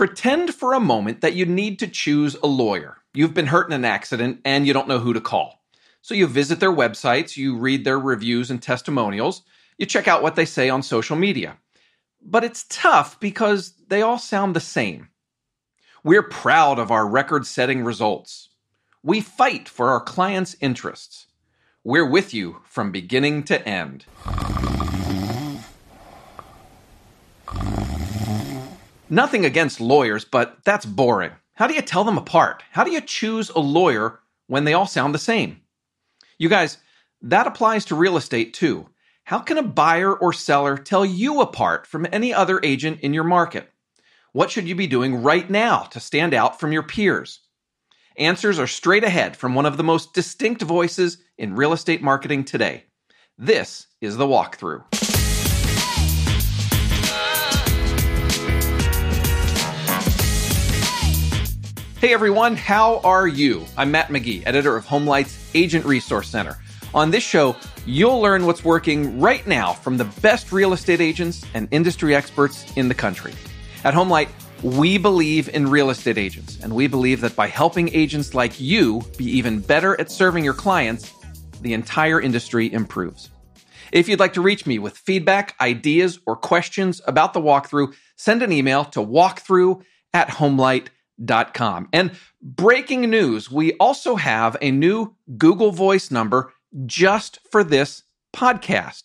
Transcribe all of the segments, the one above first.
Pretend for a moment that you need to choose a lawyer. You've been hurt in an accident and you don't know who to call. So you visit their websites, you read their reviews and testimonials, you check out what they say on social media. But it's tough because they all sound the same. We're proud of our record setting results. We fight for our clients' interests. We're with you from beginning to end. Nothing against lawyers, but that's boring. How do you tell them apart? How do you choose a lawyer when they all sound the same? You guys, that applies to real estate too. How can a buyer or seller tell you apart from any other agent in your market? What should you be doing right now to stand out from your peers? Answers are straight ahead from one of the most distinct voices in real estate marketing today. This is the walkthrough. Hey everyone, how are you? I'm Matt McGee, editor of HomeLight's Agent Resource Center. On this show, you'll learn what's working right now from the best real estate agents and industry experts in the country. At HomeLight, we believe in real estate agents, and we believe that by helping agents like you be even better at serving your clients, the entire industry improves. If you'd like to reach me with feedback, ideas, or questions about the walkthrough, send an email to walkthrough at homelight.com com. And breaking news, we also have a new Google Voice number just for this podcast.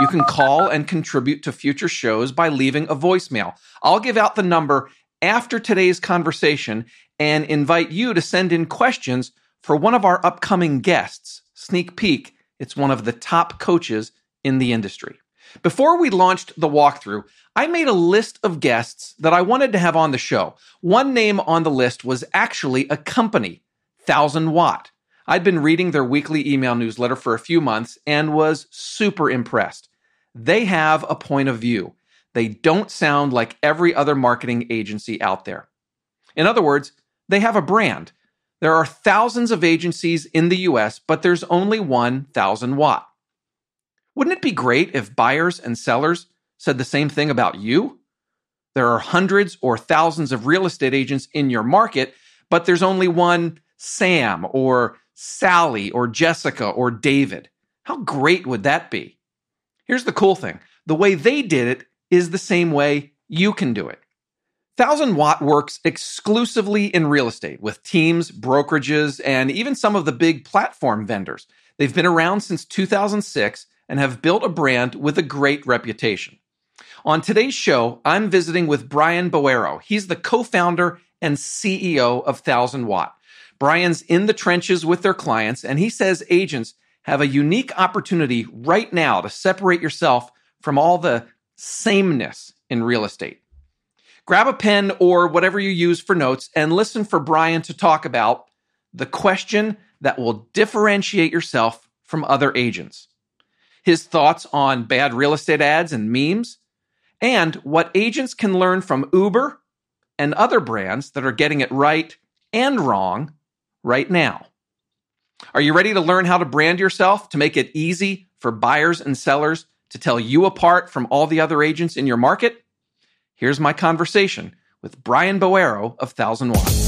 You can call and contribute to future shows by leaving a voicemail. I'll give out the number after today's conversation and invite you to send in questions for one of our upcoming guests. Sneak peek, it's one of the top coaches in the industry. Before we launched the walkthrough, I made a list of guests that I wanted to have on the show. One name on the list was actually a company, Thousand Watt. I'd been reading their weekly email newsletter for a few months and was super impressed. They have a point of view. They don't sound like every other marketing agency out there. In other words, they have a brand. There are thousands of agencies in the US, but there's only one Thousand Watt. Wouldn't it be great if buyers and sellers said the same thing about you? There are hundreds or thousands of real estate agents in your market, but there's only one Sam or Sally or Jessica or David. How great would that be? Here's the cool thing the way they did it is the same way you can do it. Thousand Watt works exclusively in real estate with teams, brokerages, and even some of the big platform vendors. They've been around since 2006 and have built a brand with a great reputation. On today's show, I'm visiting with Brian Boero. He's the co founder and CEO of Thousand Watt. Brian's in the trenches with their clients, and he says agents have a unique opportunity right now to separate yourself from all the sameness in real estate. Grab a pen or whatever you use for notes and listen for Brian to talk about the question that will differentiate yourself from other agents his thoughts on bad real estate ads and memes, and what agents can learn from Uber and other brands that are getting it right and wrong right now. Are you ready to learn how to brand yourself to make it easy for buyers and sellers to tell you apart from all the other agents in your market? Here's my conversation with Brian Boero of Thousand Watts.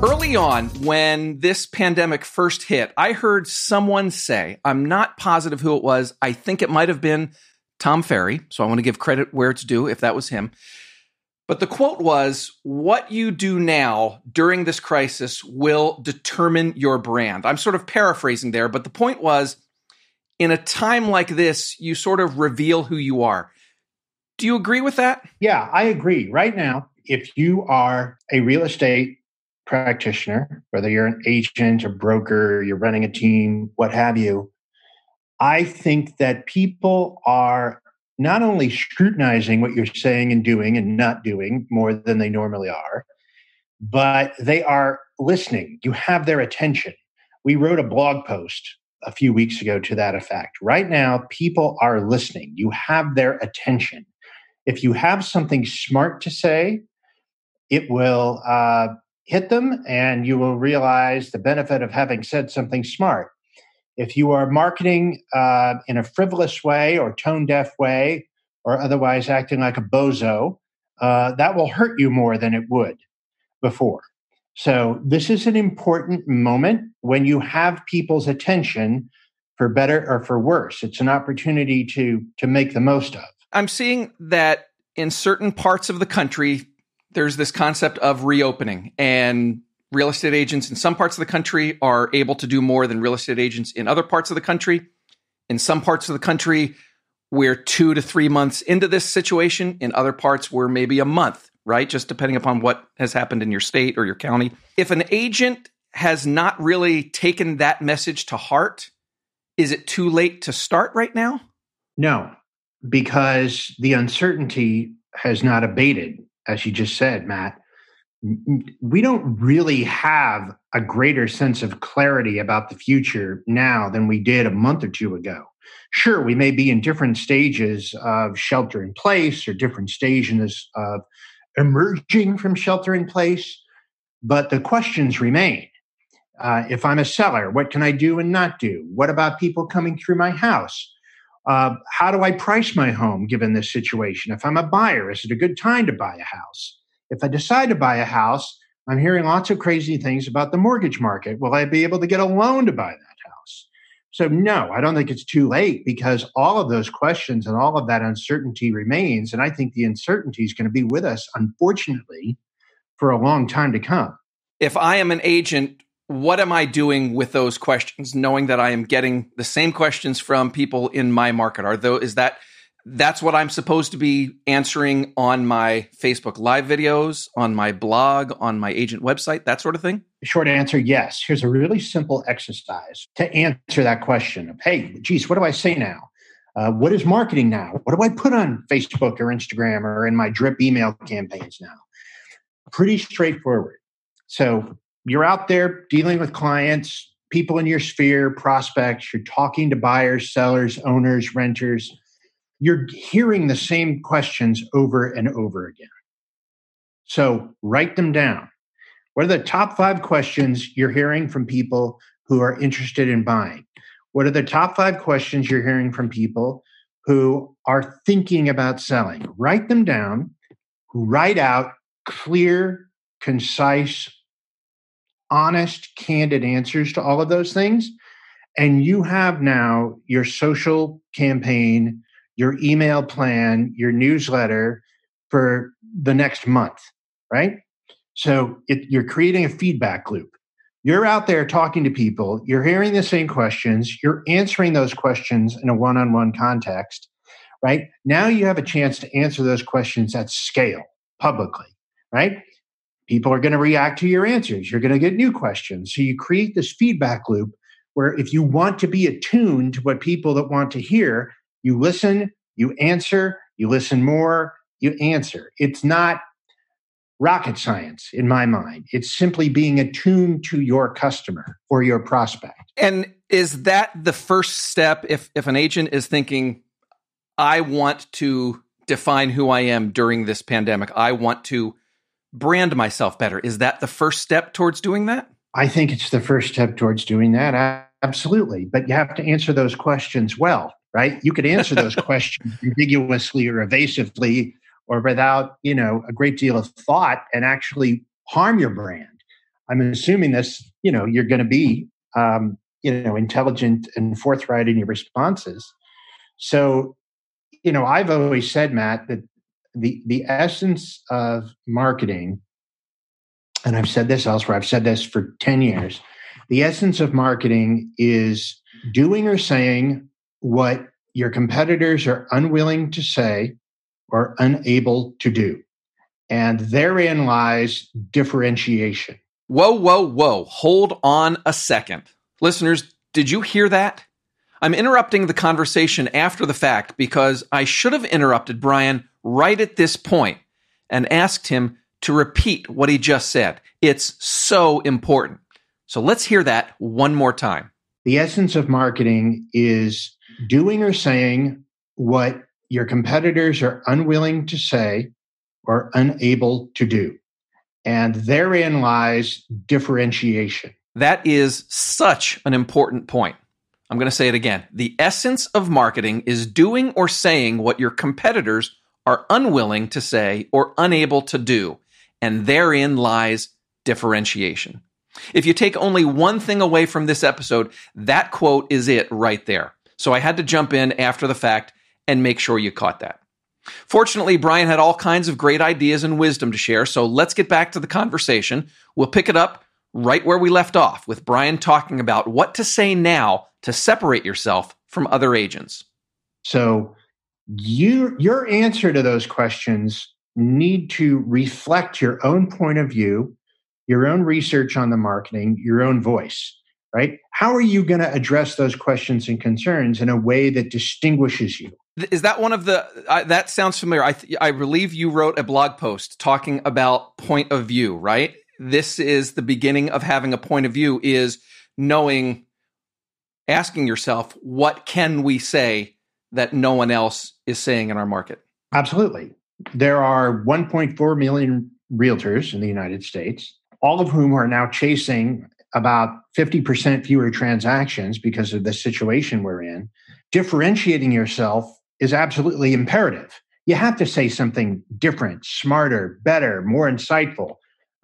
Early on, when this pandemic first hit, I heard someone say, I'm not positive who it was. I think it might have been Tom Ferry. So I want to give credit where it's due if that was him. But the quote was, What you do now during this crisis will determine your brand. I'm sort of paraphrasing there, but the point was, in a time like this, you sort of reveal who you are. Do you agree with that? Yeah, I agree. Right now, if you are a real estate practitioner, whether you're an agent, a broker, you're running a team, what have you, I think that people are not only scrutinizing what you're saying and doing and not doing more than they normally are, but they are listening. You have their attention. We wrote a blog post a few weeks ago to that effect. Right now, people are listening. You have their attention. If you have something smart to say, it will uh, hit them and you will realize the benefit of having said something smart. If you are marketing uh, in a frivolous way or tone deaf way, or otherwise acting like a bozo, uh, that will hurt you more than it would before. So, this is an important moment when you have people's attention for better or for worse. It's an opportunity to, to make the most of. I'm seeing that in certain parts of the country, there's this concept of reopening, and real estate agents in some parts of the country are able to do more than real estate agents in other parts of the country. In some parts of the country, we're two to three months into this situation. In other parts, we're maybe a month, right? Just depending upon what has happened in your state or your county. If an agent has not really taken that message to heart, is it too late to start right now? No, because the uncertainty has not abated, as you just said, Matt. We don't really have a greater sense of clarity about the future now than we did a month or two ago. Sure, we may be in different stages of shelter in place or different stages of emerging from shelter in place, but the questions remain. Uh, if I'm a seller, what can I do and not do? What about people coming through my house? Uh, how do I price my home given this situation? If I'm a buyer, is it a good time to buy a house? If I decide to buy a house, I'm hearing lots of crazy things about the mortgage market. Will I be able to get a loan to buy that house? So, no, I don't think it's too late because all of those questions and all of that uncertainty remains. And I think the uncertainty is going to be with us, unfortunately, for a long time to come. If I am an agent what am I doing with those questions, knowing that I am getting the same questions from people in my market? Are though is that that's what I'm supposed to be answering on my Facebook live videos, on my blog, on my agent website, that sort of thing? Short answer, yes. Here's a really simple exercise to answer that question of, hey, geez, what do I say now? Uh, what is marketing now? What do I put on Facebook or Instagram or in my drip email campaigns now? Pretty straightforward. So you're out there dealing with clients, people in your sphere, prospects, you're talking to buyers, sellers, owners, renters. You're hearing the same questions over and over again. So write them down. What are the top five questions you're hearing from people who are interested in buying? What are the top five questions you're hearing from people who are thinking about selling? Write them down, write out clear, concise honest, candid answers to all of those things. And you have now your social campaign, your email plan, your newsletter for the next month, right? So it, you're creating a feedback loop. You're out there talking to people, you're hearing the same questions, you're answering those questions in a one on one context, right? Now you have a chance to answer those questions at scale publicly, right? People are going to react to your answers. You're going to get new questions. So you create this feedback loop where if you want to be attuned to what people that want to hear, you listen, you answer, you listen more, you answer. It's not rocket science in my mind. It's simply being attuned to your customer or your prospect. And is that the first step if if an agent is thinking I want to define who I am during this pandemic. I want to brand myself better. Is that the first step towards doing that? I think it's the first step towards doing that. Absolutely. But you have to answer those questions well, right? You could answer those questions ambiguously or evasively or without, you know, a great deal of thought and actually harm your brand. I'm assuming this, you know, you're going to be, um, you know, intelligent and forthright in your responses. So, you know, I've always said, Matt, that the the essence of marketing and I've said this elsewhere, I've said this for 10 years. The essence of marketing is doing or saying what your competitors are unwilling to say or unable to do. And therein lies differentiation. Whoa, whoa, whoa. Hold on a second. Listeners, did you hear that? I'm interrupting the conversation after the fact because I should have interrupted Brian right at this point and asked him to repeat what he just said. It's so important. So let's hear that one more time. The essence of marketing is doing or saying what your competitors are unwilling to say or unable to do. And therein lies differentiation. That is such an important point. I'm going to say it again. The essence of marketing is doing or saying what your competitors are unwilling to say or unable to do. And therein lies differentiation. If you take only one thing away from this episode, that quote is it right there. So I had to jump in after the fact and make sure you caught that. Fortunately, Brian had all kinds of great ideas and wisdom to share, so let's get back to the conversation. We'll pick it up right where we left off with Brian talking about what to say now to separate yourself from other agents. So, you, your answer to those questions need to reflect your own point of view, your own research on the marketing, your own voice, right? How are you going to address those questions and concerns in a way that distinguishes you? Is that one of the uh, that sounds familiar? I th- I believe you wrote a blog post talking about point of view, right? This is the beginning of having a point of view is knowing asking yourself what can we say that no one else is saying in our market? Absolutely. There are 1.4 million realtors in the United States, all of whom are now chasing about 50% fewer transactions because of the situation we're in. Differentiating yourself is absolutely imperative. You have to say something different, smarter, better, more insightful,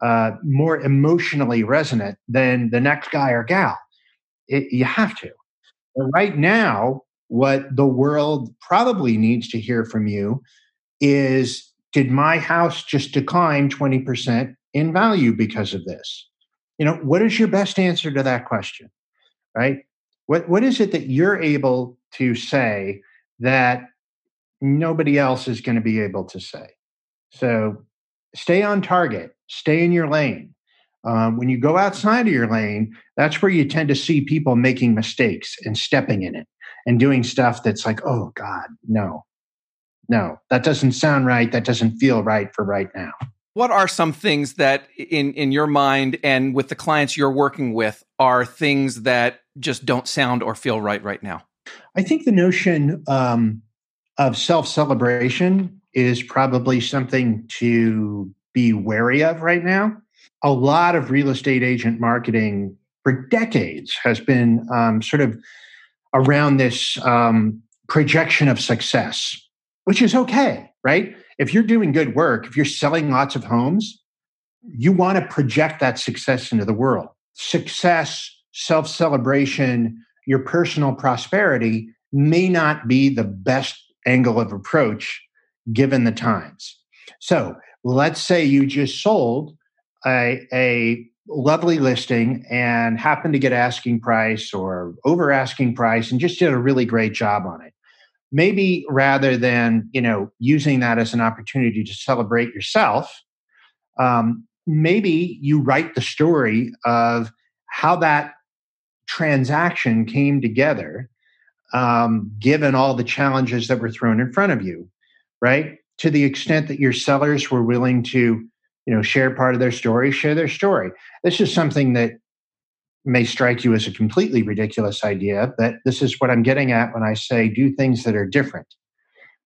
uh, more emotionally resonant than the next guy or gal. It, you have to. But right now, what the world probably needs to hear from you is Did my house just decline 20% in value because of this? You know, what is your best answer to that question? Right? What, what is it that you're able to say that nobody else is going to be able to say? So stay on target, stay in your lane. Um, when you go outside of your lane, that's where you tend to see people making mistakes and stepping in it and doing stuff that's like, oh God, no, no, that doesn't sound right. That doesn't feel right for right now. What are some things that in, in your mind and with the clients you're working with are things that just don't sound or feel right right now? I think the notion um, of self celebration is probably something to be wary of right now. A lot of real estate agent marketing for decades has been um, sort of around this um, projection of success, which is okay, right? If you're doing good work, if you're selling lots of homes, you want to project that success into the world. Success, self celebration, your personal prosperity may not be the best angle of approach given the times. So let's say you just sold a, a lovely listing and happened to get asking price or over asking price and just did a really great job on it. Maybe rather than you know using that as an opportunity to celebrate yourself um, maybe you write the story of how that transaction came together um, given all the challenges that were thrown in front of you right? To the extent that your sellers were willing to you know share part of their story share their story. This is something that may strike you as a completely ridiculous idea but this is what i'm getting at when i say do things that are different.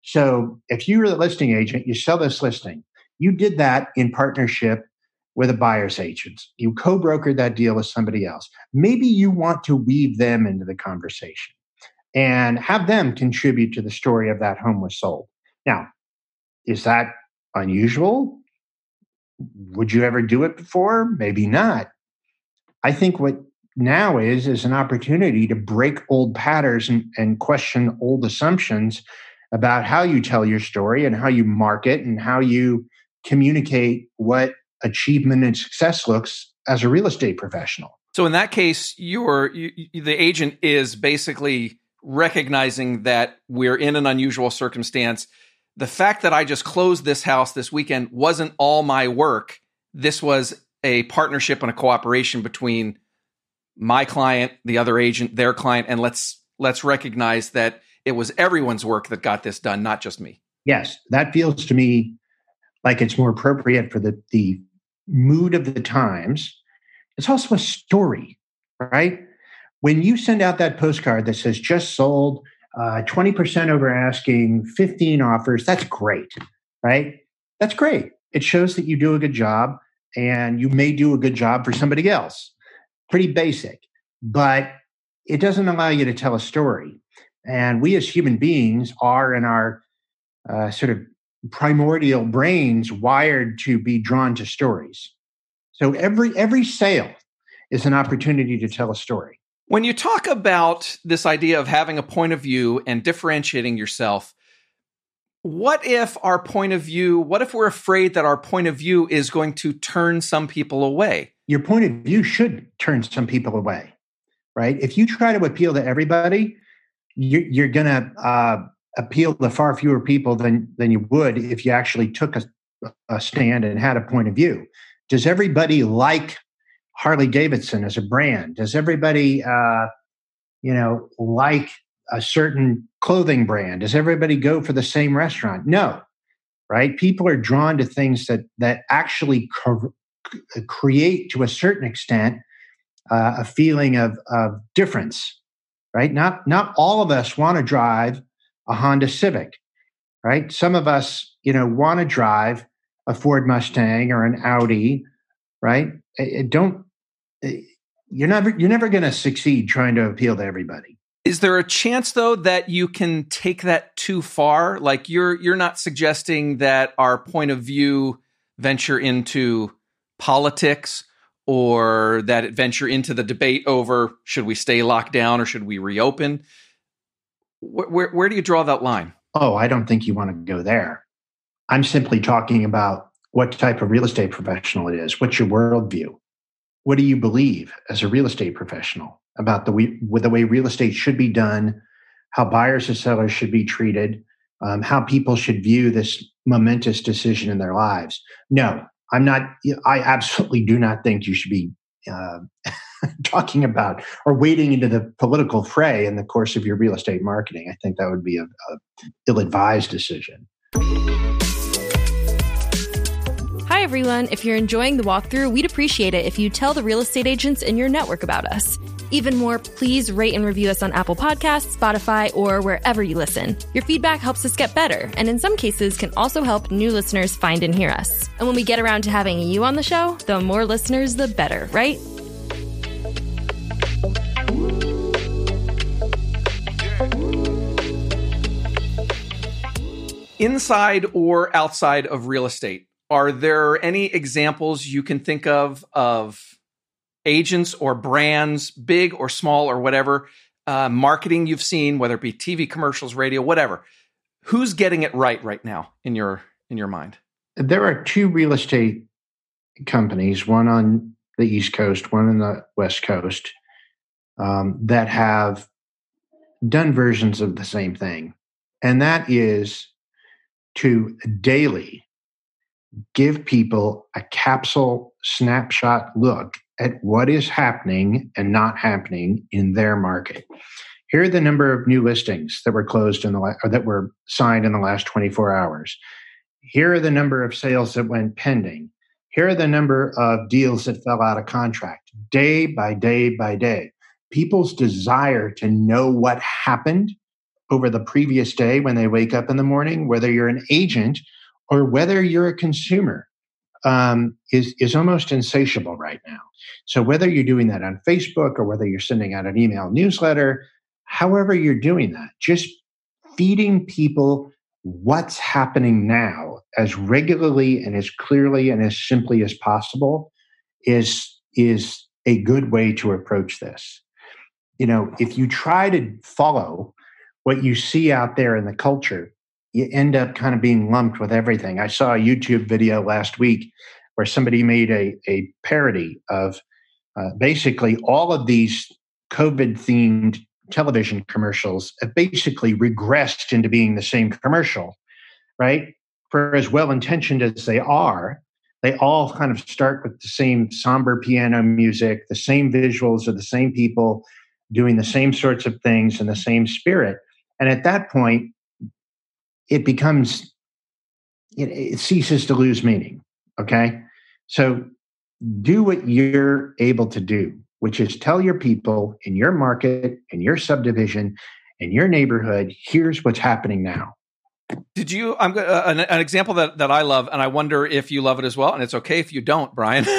So if you're the listing agent you sell this listing. You did that in partnership with a buyer's agent. You co-brokered that deal with somebody else. Maybe you want to weave them into the conversation and have them contribute to the story of that home was sold. Now is that unusual would you ever do it before? Maybe not. I think what now is is an opportunity to break old patterns and, and question old assumptions about how you tell your story and how you market and how you communicate what achievement and success looks as a real estate professional. So in that case, your you, the agent is basically recognizing that we're in an unusual circumstance the fact that I just closed this house this weekend wasn't all my work. This was a partnership and a cooperation between my client, the other agent, their client, and let's let's recognize that it was everyone's work that got this done, not just me. Yes, that feels to me like it's more appropriate for the the mood of the times. It's also a story, right? When you send out that postcard that says just sold, uh, 20% over asking, 15 offers. That's great, right? That's great. It shows that you do a good job and you may do a good job for somebody else. Pretty basic. But it doesn't allow you to tell a story. And we as human beings are in our uh, sort of primordial brains wired to be drawn to stories. So every every sale is an opportunity to tell a story. When you talk about this idea of having a point of view and differentiating yourself, what if our point of view, what if we're afraid that our point of view is going to turn some people away? Your point of view should turn some people away, right? If you try to appeal to everybody, you're, going to uh, appeal to far fewer people than than you would if you actually took a, a stand and had a point of view. Does everybody like Harley Davidson as a brand? Does everybody, uh, you know, like a certain clothing brand? Does everybody go for the same restaurant? No, right? People are drawn to things that that actually create, to a certain extent, uh, a feeling of of difference, right? Not not all of us want to drive a Honda Civic, right? Some of us, you know, want to drive a Ford Mustang or an Audi, right? Don't Eh, you're never you're never going to succeed trying to appeal to everybody. Is there a chance though that you can take that too far? Like you're you're not suggesting that our point of view venture into politics or that it venture into the debate over should we stay locked down or should we reopen? Where, where, where do you draw that line? Oh, I don't think you want to go there. I'm simply talking about what type of real estate professional it is. What's your worldview? What do you believe as a real estate professional about the way, the way real estate should be done, how buyers and sellers should be treated, um, how people should view this momentous decision in their lives? No, I'm not. I absolutely do not think you should be uh, talking about or wading into the political fray in the course of your real estate marketing. I think that would be a, a ill-advised decision. Hi, everyone. If you're enjoying the walkthrough, we'd appreciate it if you tell the real estate agents in your network about us. Even more, please rate and review us on Apple Podcasts, Spotify, or wherever you listen. Your feedback helps us get better, and in some cases can also help new listeners find and hear us. And when we get around to having you on the show, the more listeners, the better, right? Inside or outside of real estate, are there any examples you can think of of agents or brands, big or small or whatever, uh, marketing you've seen, whether it be TV commercials, radio, whatever? Who's getting it right right now in your in your mind? There are two real estate companies, one on the East Coast, one on the West Coast, um, that have done versions of the same thing, and that is to daily give people a capsule snapshot look at what is happening and not happening in their market. Here are the number of new listings that were closed in the la- that were signed in the last 24 hours. Here are the number of sales that went pending. Here are the number of deals that fell out of contract day by day by day. People's desire to know what happened over the previous day when they wake up in the morning, whether you're an agent or whether you're a consumer um, is is almost insatiable right now. So whether you're doing that on Facebook or whether you're sending out an email newsletter, however you're doing that, just feeding people what's happening now as regularly and as clearly and as simply as possible is is a good way to approach this. You know, if you try to follow what you see out there in the culture, you end up kind of being lumped with everything. I saw a YouTube video last week where somebody made a, a parody of uh, basically all of these COVID themed television commercials have basically regressed into being the same commercial, right? For as well intentioned as they are, they all kind of start with the same somber piano music, the same visuals of the same people doing the same sorts of things in the same spirit. And at that point, it becomes it, it ceases to lose meaning okay? So do what you're able to do which is tell your people in your market in your subdivision in your neighborhood here's what's happening now. Did you i'm uh, an, an example that, that i love and i wonder if you love it as well and it's okay if you don't brian.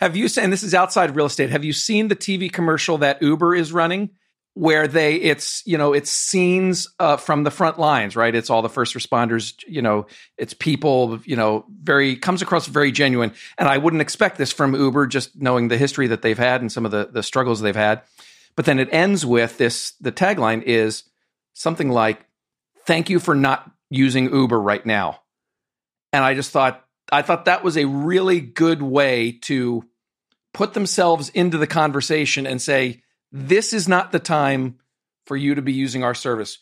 Have you seen this is outside real estate have you seen the tv commercial that uber is running where they it's you know it's scenes uh, from the front lines right? It's all the first responders you know it's people you know very comes across very genuine. And i wouldn't expect this from uber just knowing the history that they've had and some of the the struggles they've had. But then it ends with this the tagline is something like thank you for not using uber right now. And i just thought i thought that was a really good way to put themselves into the conversation and say this is not the time for you to be using our service.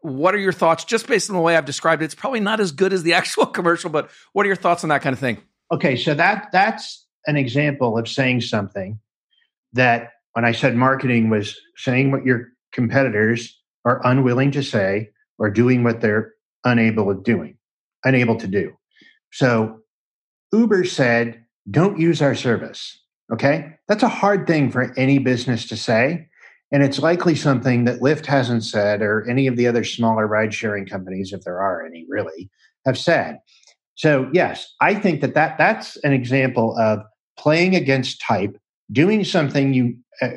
What are your thoughts? Just based on the way I've described it, it's probably not as good as the actual commercial, but what are your thoughts on that kind of thing? Okay, so that that's an example of saying something that when I said marketing was saying what your competitors are unwilling to say or doing what they're unable of doing, unable to do. So Uber said, don't use our service. Okay. That's a hard thing for any business to say. And it's likely something that Lyft hasn't said, or any of the other smaller ride sharing companies, if there are any really, have said. So, yes, I think that, that that's an example of playing against type, doing something you, uh,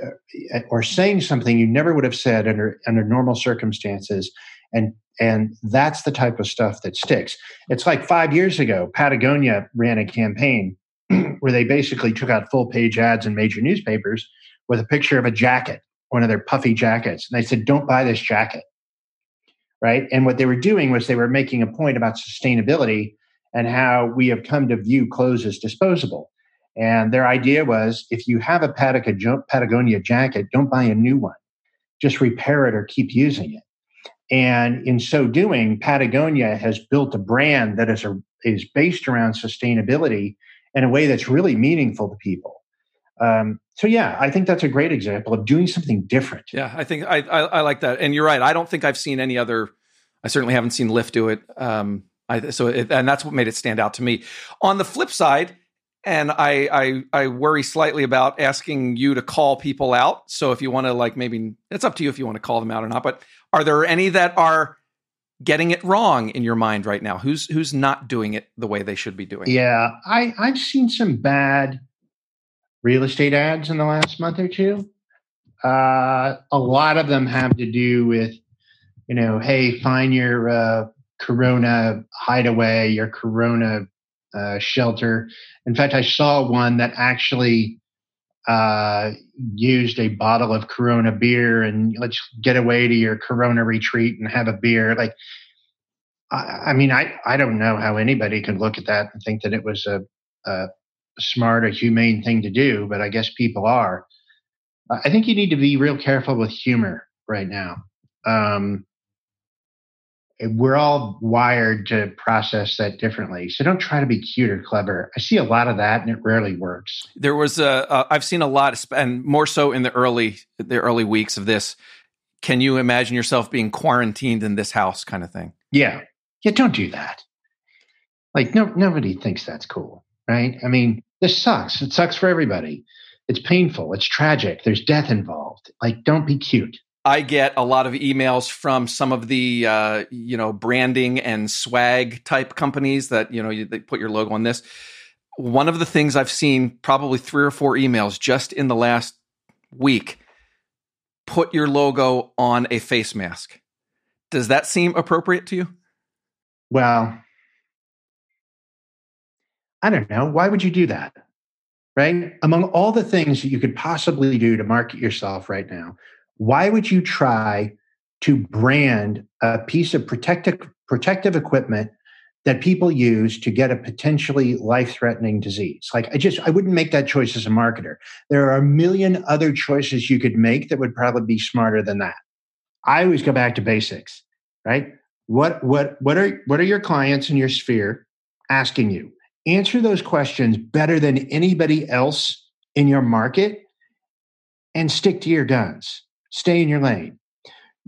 uh, or saying something you never would have said under, under normal circumstances. And, and that's the type of stuff that sticks. It's like five years ago, Patagonia ran a campaign where they basically took out full page ads in major newspapers with a picture of a jacket, one of their puffy jackets. And they said, don't buy this jacket. Right. And what they were doing was they were making a point about sustainability and how we have come to view clothes as disposable. And their idea was if you have a Patagonia jacket, don't buy a new one. Just repair it or keep using it. And in so doing, Patagonia has built a brand that is, a, is based around sustainability in a way that's really meaningful to people. Um, so yeah, I think that's a great example of doing something different. Yeah, I think I, I, I like that, and you're right. I don't think I've seen any other. I certainly haven't seen Lyft do it. Um, I, so it, and that's what made it stand out to me. On the flip side, and I, I I worry slightly about asking you to call people out. So if you want to, like, maybe it's up to you if you want to call them out or not. But are there any that are getting it wrong in your mind right now? Who's who's not doing it the way they should be doing? Yeah, I I've seen some bad real estate ads in the last month or two. Uh, a lot of them have to do with, you know, hey, find your uh, Corona hideaway, your Corona uh, shelter. In fact, I saw one that actually uh, used a bottle of Corona beer and let's get away to your Corona retreat and have a beer. Like, I, I mean, I, I don't know how anybody could look at that and think that it was a, a smart or humane thing to do, but I guess people are. I think you need to be real careful with humor right now. Um, we're all wired to process that differently. So don't try to be cute or clever. I see a lot of that, and it rarely works. There was a. Uh, I've seen a lot, and more so in the early the early weeks of this. Can you imagine yourself being quarantined in this house, kind of thing? Yeah, yeah. Don't do that. Like no, nobody thinks that's cool, right? I mean, this sucks. It sucks for everybody. It's painful. It's tragic. There's death involved. Like, don't be cute. I get a lot of emails from some of the uh, you know branding and swag type companies that you know you, they put your logo on this. One of the things I've seen probably three or four emails just in the last week. Put your logo on a face mask. Does that seem appropriate to you? Well, I don't know. Why would you do that? Right? Among all the things that you could possibly do to market yourself right now, why would you try to brand a piece of protective protective equipment that people use to get a potentially life-threatening disease? Like i just i wouldn't make that choice as a marketer. There are a million other choices you could make that would probably be smarter than that. I always go back to basics right? What what what are what are your clients in your sphere asking you? Answer those questions better than anybody else in your market and stick to your guns stay in your lane.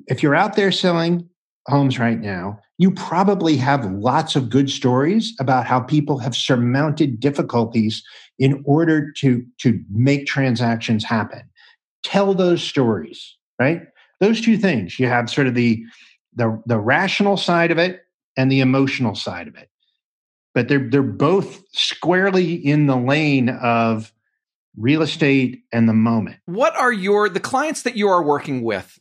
If you're out there selling homes right now, you probably have lots of good stories about how people have surmounted difficulties in order to, to make transactions happen. Tell those stories, right? Those two things. You have sort of the, the, the rational side of it and the emotional side of it. But they're, they're both squarely in the lane of real estate and the moment. What are your the clients that you are working with,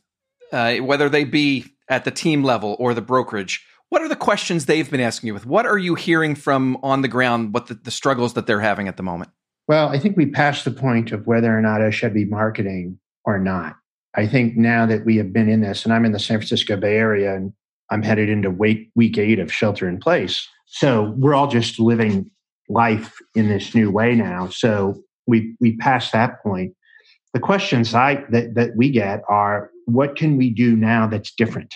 uh, whether they be at the team level or the brokerage? What are the questions they've been asking you with? What are you hearing from on the ground? What the, the struggles that they're having at the moment? Well, I think we passed the point of whether or not I should be marketing or not. I think now that we have been in this, and I'm in the San Francisco Bay Area, and I'm headed into week, week eight of shelter in place. So we're all just living life in this new way now. So we we passed that point. The questions I that, that we get are what can we do now that's different?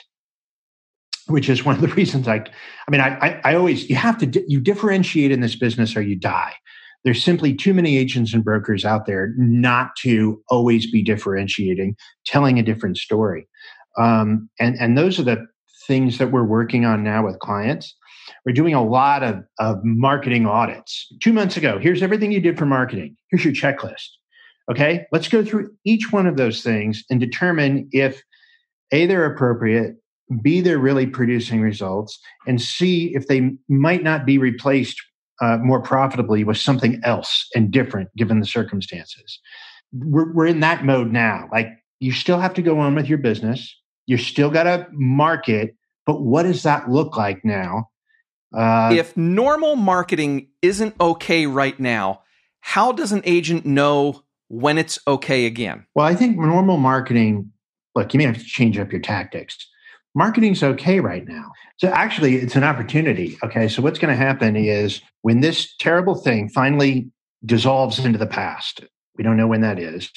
Which is one of the reasons I I mean I I, I always you have to you differentiate in this business or you die there's simply too many agents and brokers out there not to always be differentiating, telling a different story. Um, and, and those are the things that we're working on now with clients. We're doing a lot of, of marketing audits. Two months ago, here's everything you did for marketing. Here's your checklist. Okay, let's go through each one of those things and determine if A, they're appropriate, B, they're really producing results, and C, if they might not be replaced uh, more profitably with something else and different given the circumstances. We're, we're in that mode now. Like you still have to go on with your business, you still got to market, but what does that look like now? Uh, if normal marketing isn't okay right now, how does an agent know when it's okay again? Well, I think normal marketing, look, you may have to change up your tactics marketing's okay right now. So actually, it's an opportunity. Okay. So what's going to happen is when this terrible thing finally dissolves into the past, we don't know when that is,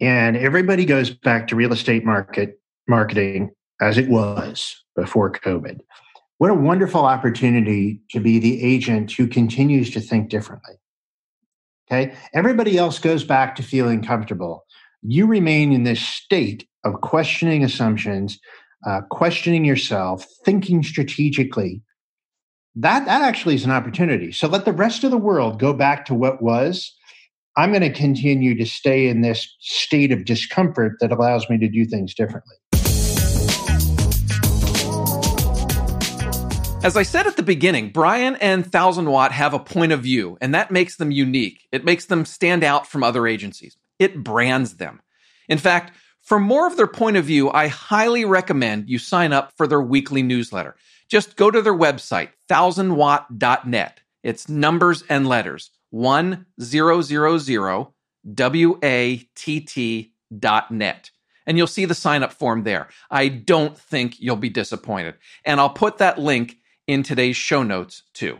and everybody goes back to real estate market marketing as it was before COVID. What a wonderful opportunity to be the agent who continues to think differently. Okay. Everybody else goes back to feeling comfortable. You remain in this state of questioning assumptions uh, questioning yourself, thinking strategically, that, that actually is an opportunity. So let the rest of the world go back to what was. I'm going to continue to stay in this state of discomfort that allows me to do things differently. As I said at the beginning, Brian and Thousand Watt have a point of view, and that makes them unique. It makes them stand out from other agencies. It brands them. In fact, for more of their point of view, I highly recommend you sign up for their weekly newsletter. Just go to their website, thousandwatt.net. It's numbers and letters, 1000 W-A-T-T dot net. And you'll see the sign up form there. I don't think you'll be disappointed. And I'll put that link in today's show notes too.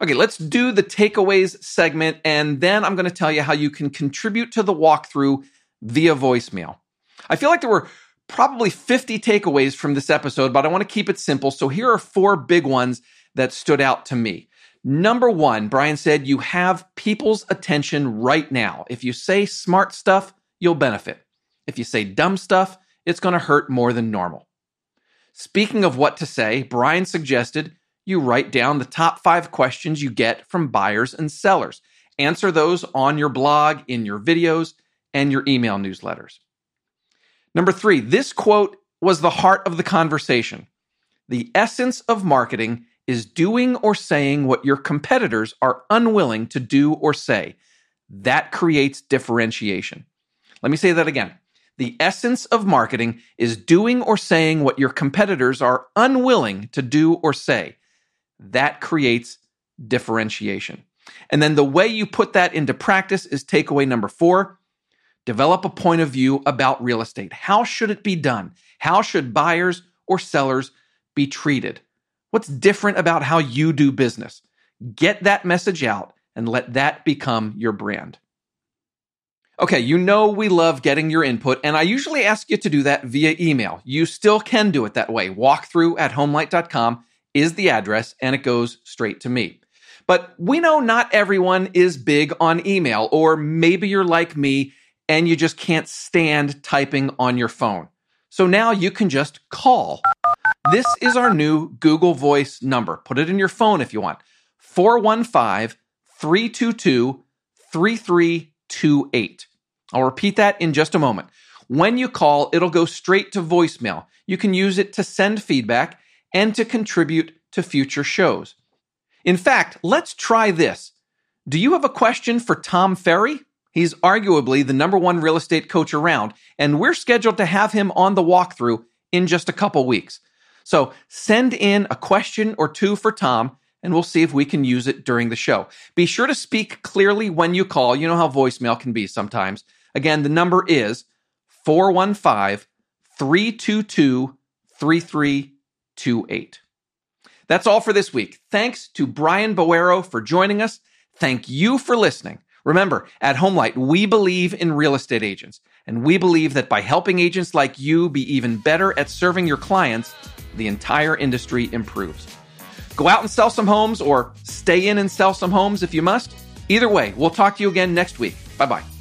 Okay, let's do the takeaways segment, and then I'm going to tell you how you can contribute to the walkthrough via voicemail. I feel like there were probably 50 takeaways from this episode, but I want to keep it simple. So here are four big ones that stood out to me. Number one, Brian said, you have people's attention right now. If you say smart stuff, you'll benefit. If you say dumb stuff, it's going to hurt more than normal. Speaking of what to say, Brian suggested you write down the top five questions you get from buyers and sellers. Answer those on your blog, in your videos, and your email newsletters. Number three, this quote was the heart of the conversation. The essence of marketing is doing or saying what your competitors are unwilling to do or say. That creates differentiation. Let me say that again. The essence of marketing is doing or saying what your competitors are unwilling to do or say. That creates differentiation. And then the way you put that into practice is takeaway number four Develop a point of view about real estate. How should it be done? How should buyers or sellers be treated? What's different about how you do business? Get that message out and let that become your brand. Okay, you know we love getting your input, and I usually ask you to do that via email. You still can do it that way. Walkthrough at homelight.com is the address, and it goes straight to me. But we know not everyone is big on email, or maybe you're like me and you just can't stand typing on your phone. So now you can just call. This is our new Google Voice number. Put it in your phone if you want 415 322 3328. I'll repeat that in just a moment. When you call, it'll go straight to voicemail. You can use it to send feedback and to contribute to future shows. In fact, let's try this. Do you have a question for Tom Ferry? He's arguably the number one real estate coach around, and we're scheduled to have him on the walkthrough in just a couple weeks. So send in a question or two for Tom, and we'll see if we can use it during the show. Be sure to speak clearly when you call. You know how voicemail can be sometimes. Again, the number is 415 322 3328. That's all for this week. Thanks to Brian Boero for joining us. Thank you for listening. Remember, at HomeLight, we believe in real estate agents, and we believe that by helping agents like you be even better at serving your clients, the entire industry improves. Go out and sell some homes or stay in and sell some homes if you must. Either way, we'll talk to you again next week. Bye bye.